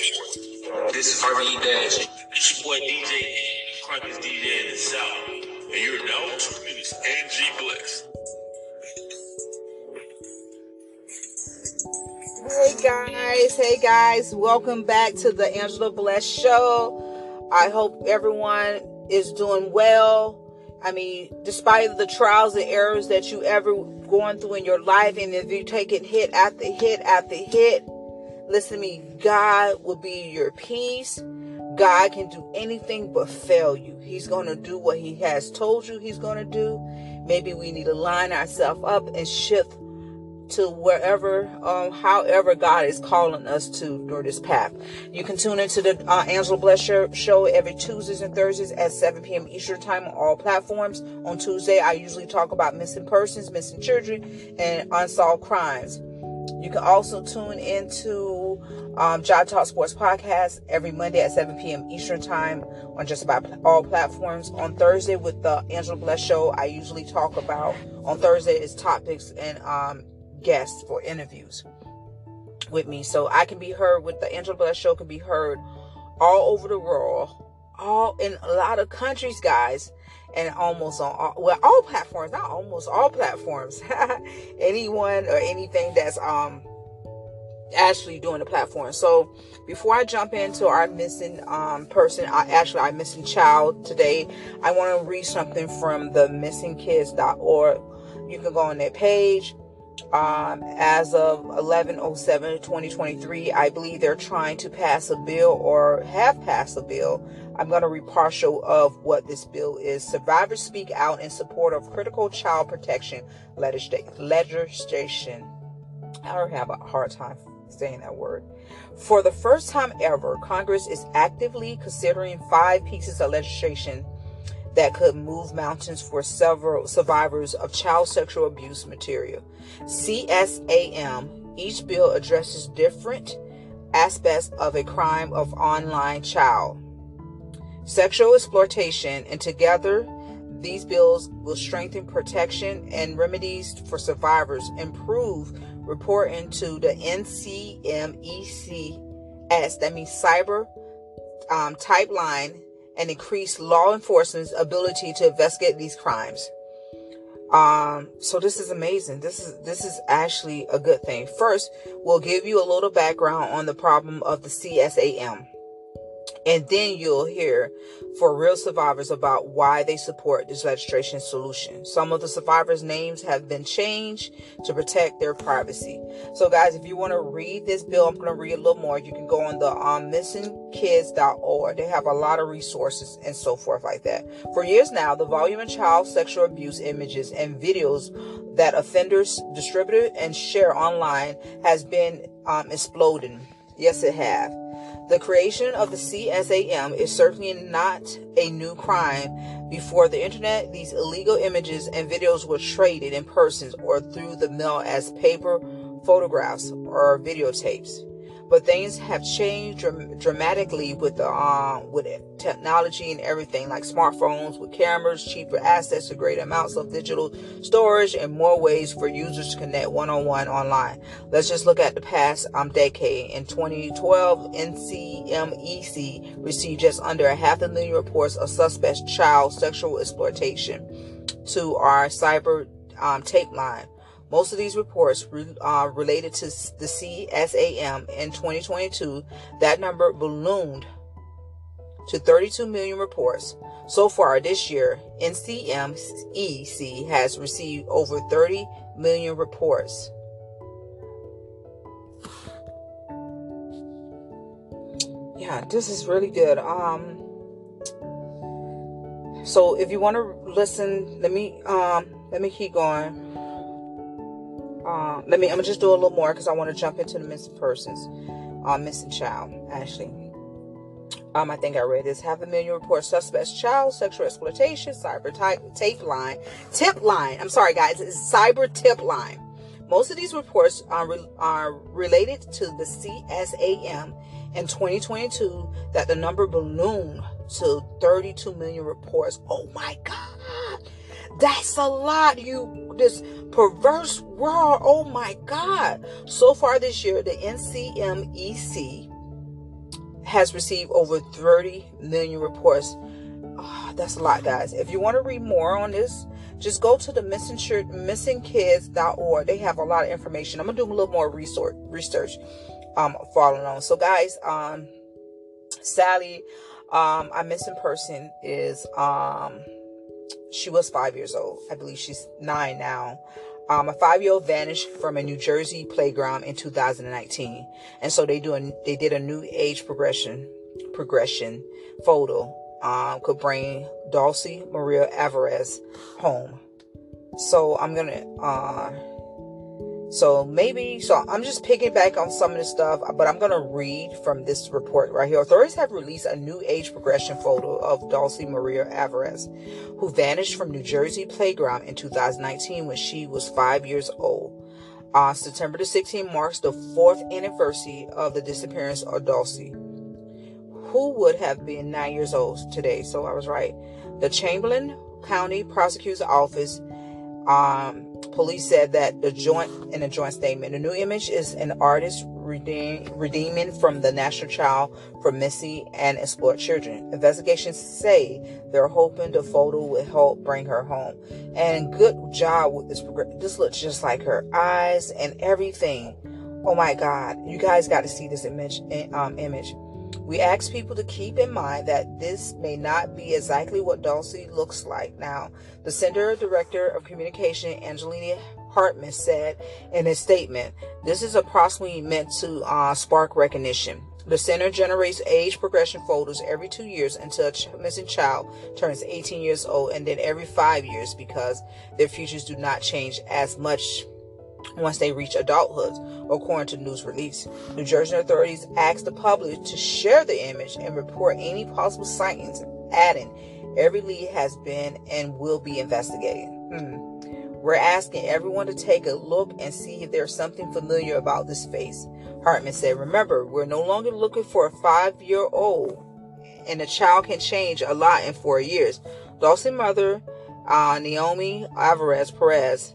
This is RB Dash. It's your boy DJ Crankers DJ in the South. And you're now tuning in to NG Bless. Hey guys, hey guys, welcome back to the Angela Bless Show. I hope everyone is doing well. I mean, despite the trials and errors that you ever going through in your life, and if you take it hit after hit after hit, listen to me, God will be your peace. God can do anything but fail you. He's going to do what He has told you He's going to do. Maybe we need to line ourselves up and shift to wherever, um, however God is calling us to during this path. You can tune into the uh, Angela Bless show every Tuesdays and Thursdays at 7 p.m. Eastern Time on all platforms. On Tuesday, I usually talk about missing persons, missing children, and unsolved crimes. You can also tune into um, Job Talk Sports Podcast every Monday at 7 p.m. Eastern Time on just about all platforms. On Thursday with the Angela Bless Show, I usually talk about on Thursday is topics and um, guests for interviews with me. So I can be heard with the Angela Bless Show can be heard all over the world, all in a lot of countries, guys, and almost on all, well all platforms, not almost all platforms. Anyone or anything that's um actually doing the platform. So before I jump into our missing um, person, I, actually our missing child today, I want to read something from the missingkids.org. You can go on their page um, as of 1107 2023 i believe they're trying to pass a bill or have passed a bill i'm going to read partial of what this bill is survivors speak out in support of critical child protection legislation i have a hard time saying that word for the first time ever congress is actively considering five pieces of legislation that could move mountains for several survivors of child sexual abuse material. CSAM, each bill addresses different aspects of a crime of online child sexual exploitation, and together these bills will strengthen protection and remedies for survivors, improve reporting to the NCMECS, that means Cyber um, Type Line and increase law enforcement's ability to investigate these crimes. Um, so this is amazing. This is this is actually a good thing. First, we'll give you a little background on the problem of the CSAM. And then you'll hear for real survivors about why they support this legislation solution. Some of the survivors' names have been changed to protect their privacy. So, guys, if you want to read this bill, I'm going to read a little more. You can go on the um, missingkids.org. They have a lot of resources and so forth like that. For years now, the volume of child sexual abuse images and videos that offenders distribute and share online has been um, exploding. Yes, it have. The creation of the CSAM is certainly not a new crime. Before the internet, these illegal images and videos were traded in persons or through the mail as paper photographs or videotapes but things have changed dram- dramatically with the um with technology and everything like smartphones with cameras cheaper access to great amounts of digital storage and more ways for users to connect one-on-one online. Let's just look at the past um decade. In 2012 ncmec received just under a half a million reports of suspect child sexual exploitation to our cyber um, tape line most of these reports uh, related to the CSAM in 2022. That number ballooned to 32 million reports. So far this year, NCMEC has received over 30 million reports. Yeah, this is really good. Um so if you want to listen, let me um let me keep going. Let me. I'm gonna just do a little more because I want to jump into the missing persons, um, missing child. Actually, um, I think I read this. Half a million report suspects child sexual exploitation, cyber type, tape line, tip line. I'm sorry, guys. It's cyber tip line. Most of these reports are, re- are related to the CSAM in 2022 that the number ballooned to 32 million reports. Oh my God. That's a lot. You, this perverse world. Oh my God. So far this year, the NCMEC has received over 30 million reports. Oh, that's a lot, guys. If you want to read more on this, just go to the missing missingkids.org. They have a lot of information. I'm gonna do a little more research um following on. So guys, um Sally, um, a missing person is um she was five years old. I believe she's nine now. Um, a five-year-old vanished from a New Jersey playground in 2019, and so they do a, they did a new age progression progression photo um, could bring Dulce Maria Alvarez home. So I'm gonna uh, so maybe, so I'm just picking back on some of the stuff, but I'm going to read from this report right here. Authorities have released a new age progression photo of Dulce Maria Alvarez, who vanished from New Jersey playground in 2019 when she was five years old. On September the 16th marks the fourth anniversary of the disappearance of Dulce, who would have been nine years old today. So I was right. The Chamberlain County Prosecutor's Office um, police said that the joint in a joint statement, the new image is an artist redeem, redeeming from the National Child for Missy and Exploited Children. Investigations say they're hoping the photo will help bring her home. And good job with this. This looks just like her eyes and everything. Oh my God! You guys got to see this image. Um, image. We ask people to keep in mind that this may not be exactly what Dulce looks like. Now, the Center Director of Communication, Angelina Hartmann, said in a statement, this is approximately meant to uh, spark recognition. The center generates age progression photos every two years until a missing child turns 18 years old and then every five years because their futures do not change as much once they reach adulthood, according to news release. New Jersey authorities asked the public to share the image and report any possible sightings, adding, every lead has been and will be investigated. Hmm. We're asking everyone to take a look and see if there's something familiar about this face. Hartmann said, Remember, we're no longer looking for a five year old, and a child can change a lot in four years. Dawson's mother, uh, Naomi Alvarez Perez,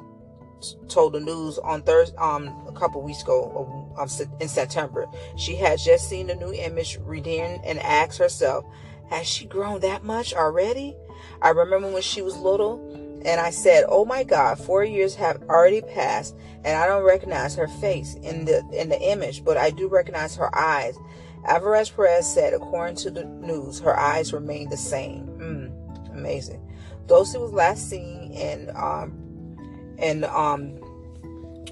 told the news on Thursday, um, a couple weeks ago, in September. She had just seen the new image redeemed and asked herself, "Has she grown that much already?" I remember when she was little, and I said, "Oh my God, four years have already passed, and I don't recognize her face in the in the image, but I do recognize her eyes." Alvarez Perez said, according to the news, her eyes remain the same. Mm, amazing. Dulce was last seen in um, in um,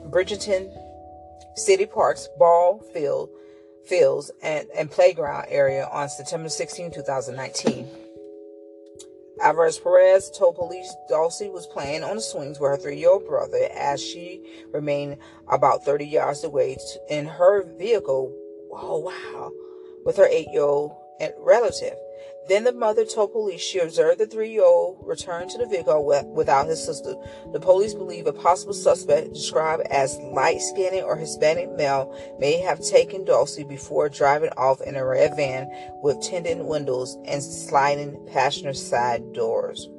Bridgeton City Park's ball field fields and, and playground area on September 16, 2019. Alvarez Perez told police Dulce was playing on the swings with her three-year-old brother as she remained about 30 yards away in her vehicle. Oh, wow. With her eight-year-old relative. Then the mother told police she observed the three year old return to the vehicle without his sister. The police believe a possible suspect, described as light skinned or Hispanic male, may have taken Dulce before driving off in a red van with tinted windows and sliding passenger side doors.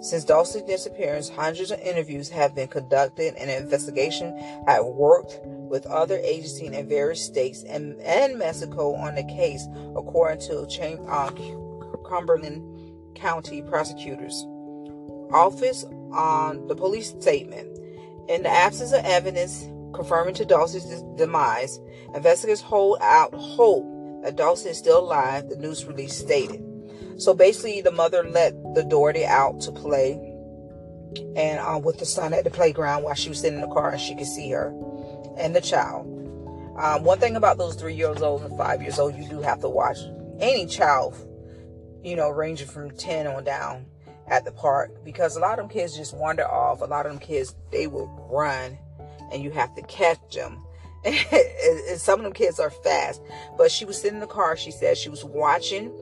Since Dulce's disappearance, hundreds of interviews have been conducted and an investigation has worked with other agencies in various states and, and Mexico on the case, according to Cham- uh, Cumberland County prosecutors. Office on the police statement. In the absence of evidence confirming to Dulce's demise, investigators hold out hope that Dulce is still alive, the news release stated. So basically, the mother let the daughter out to play and uh, with the son at the playground while she was sitting in the car and she could see her and the child. Um, one thing about those three years old and five years old, you do have to watch any child, you know, ranging from 10 on down at the park because a lot of them kids just wander off. A lot of them kids, they will run and you have to catch them. and some of them kids are fast. But she was sitting in the car. She said she was watching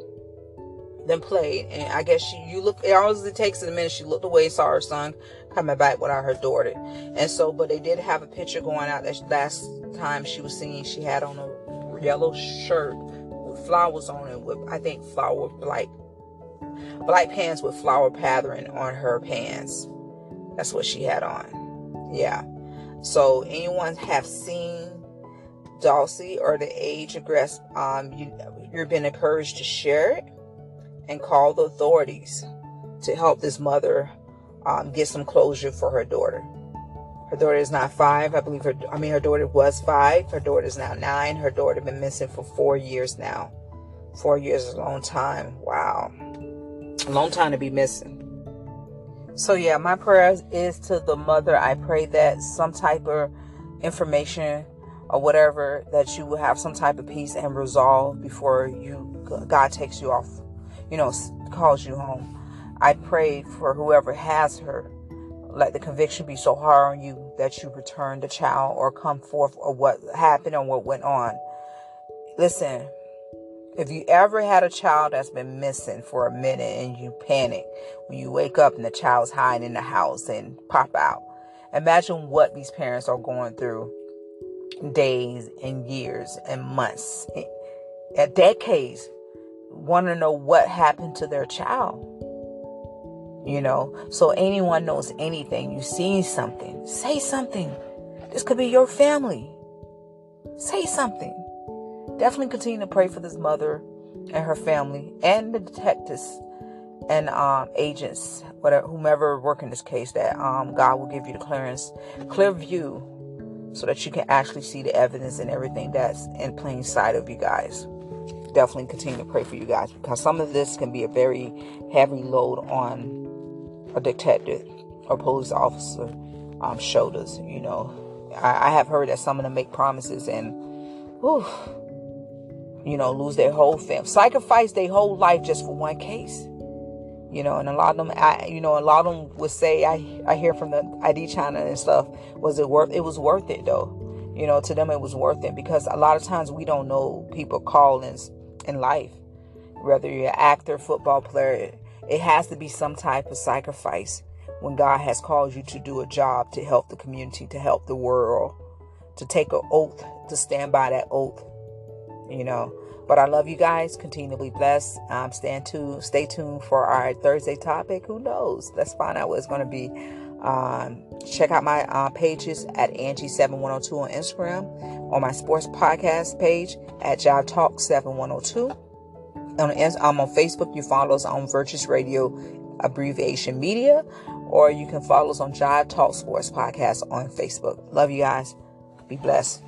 then played. And I guess she, you look, it takes a minute, she looked away, saw her son coming back without her daughter. And so, but they did have a picture going out that last time she was seen, she had on a yellow shirt with flowers on it, with, I think, flower, like, black pants with flower pattern on her pants. That's what she had on. Yeah. So anyone have seen Dulce or the age aggressive, um, you, you're being encouraged to share it and call the authorities to help this mother um, get some closure for her daughter. Her daughter is not five. I believe her, I mean, her daughter was five. Her daughter is now nine. Her daughter been missing for four years now. Four years is a long time. Wow. A long time to be missing. So yeah, my prayer is to the mother. I pray that some type of information or whatever that you will have some type of peace and resolve before you God takes you off, you know, calls you home. I pray for whoever has her, let the conviction be so hard on you that you return the child or come forth or what happened or what went on. Listen, if you ever had a child that's been missing for a minute and you panic when you wake up and the child's hiding in the house and pop out, imagine what these parents are going through days and years and months, and decades, want to know what happened to their child. You know, so anyone knows anything, you see something, say something. This could be your family. Say something. Definitely continue to pray for this mother and her family and the detectives and um, agents, whatever, whomever work in this case, that um, God will give you the clearance, clear view so that you can actually see the evidence and everything that's in plain sight of you guys. Definitely continue to pray for you guys because some of this can be a very heavy load on a detective or police officer um, shoulders. You know, I, I have heard that some of them make promises and, whew, you know, lose their whole family, sacrifice their whole life just for one case you know and a lot of them I, you know a lot of them would say i i hear from the id channel and stuff was it worth it was worth it though you know to them it was worth it because a lot of times we don't know people callings in life whether you're an actor football player it has to be some type of sacrifice when god has called you to do a job to help the community to help the world to take an oath to stand by that oath you know but I love you guys. Continue to be blessed. Um, stand tuned. Stay tuned for our Thursday topic. Who knows? Let's find out what it's going to be. Um, check out my uh, pages at Angie7102 on Instagram, on my sports podcast page at Job Talk 7102. On, I'm on Facebook. You follow us on Virtuous Radio abbreviation media, or you can follow us on Jive Talk Sports Podcast on Facebook. Love you guys. Be blessed.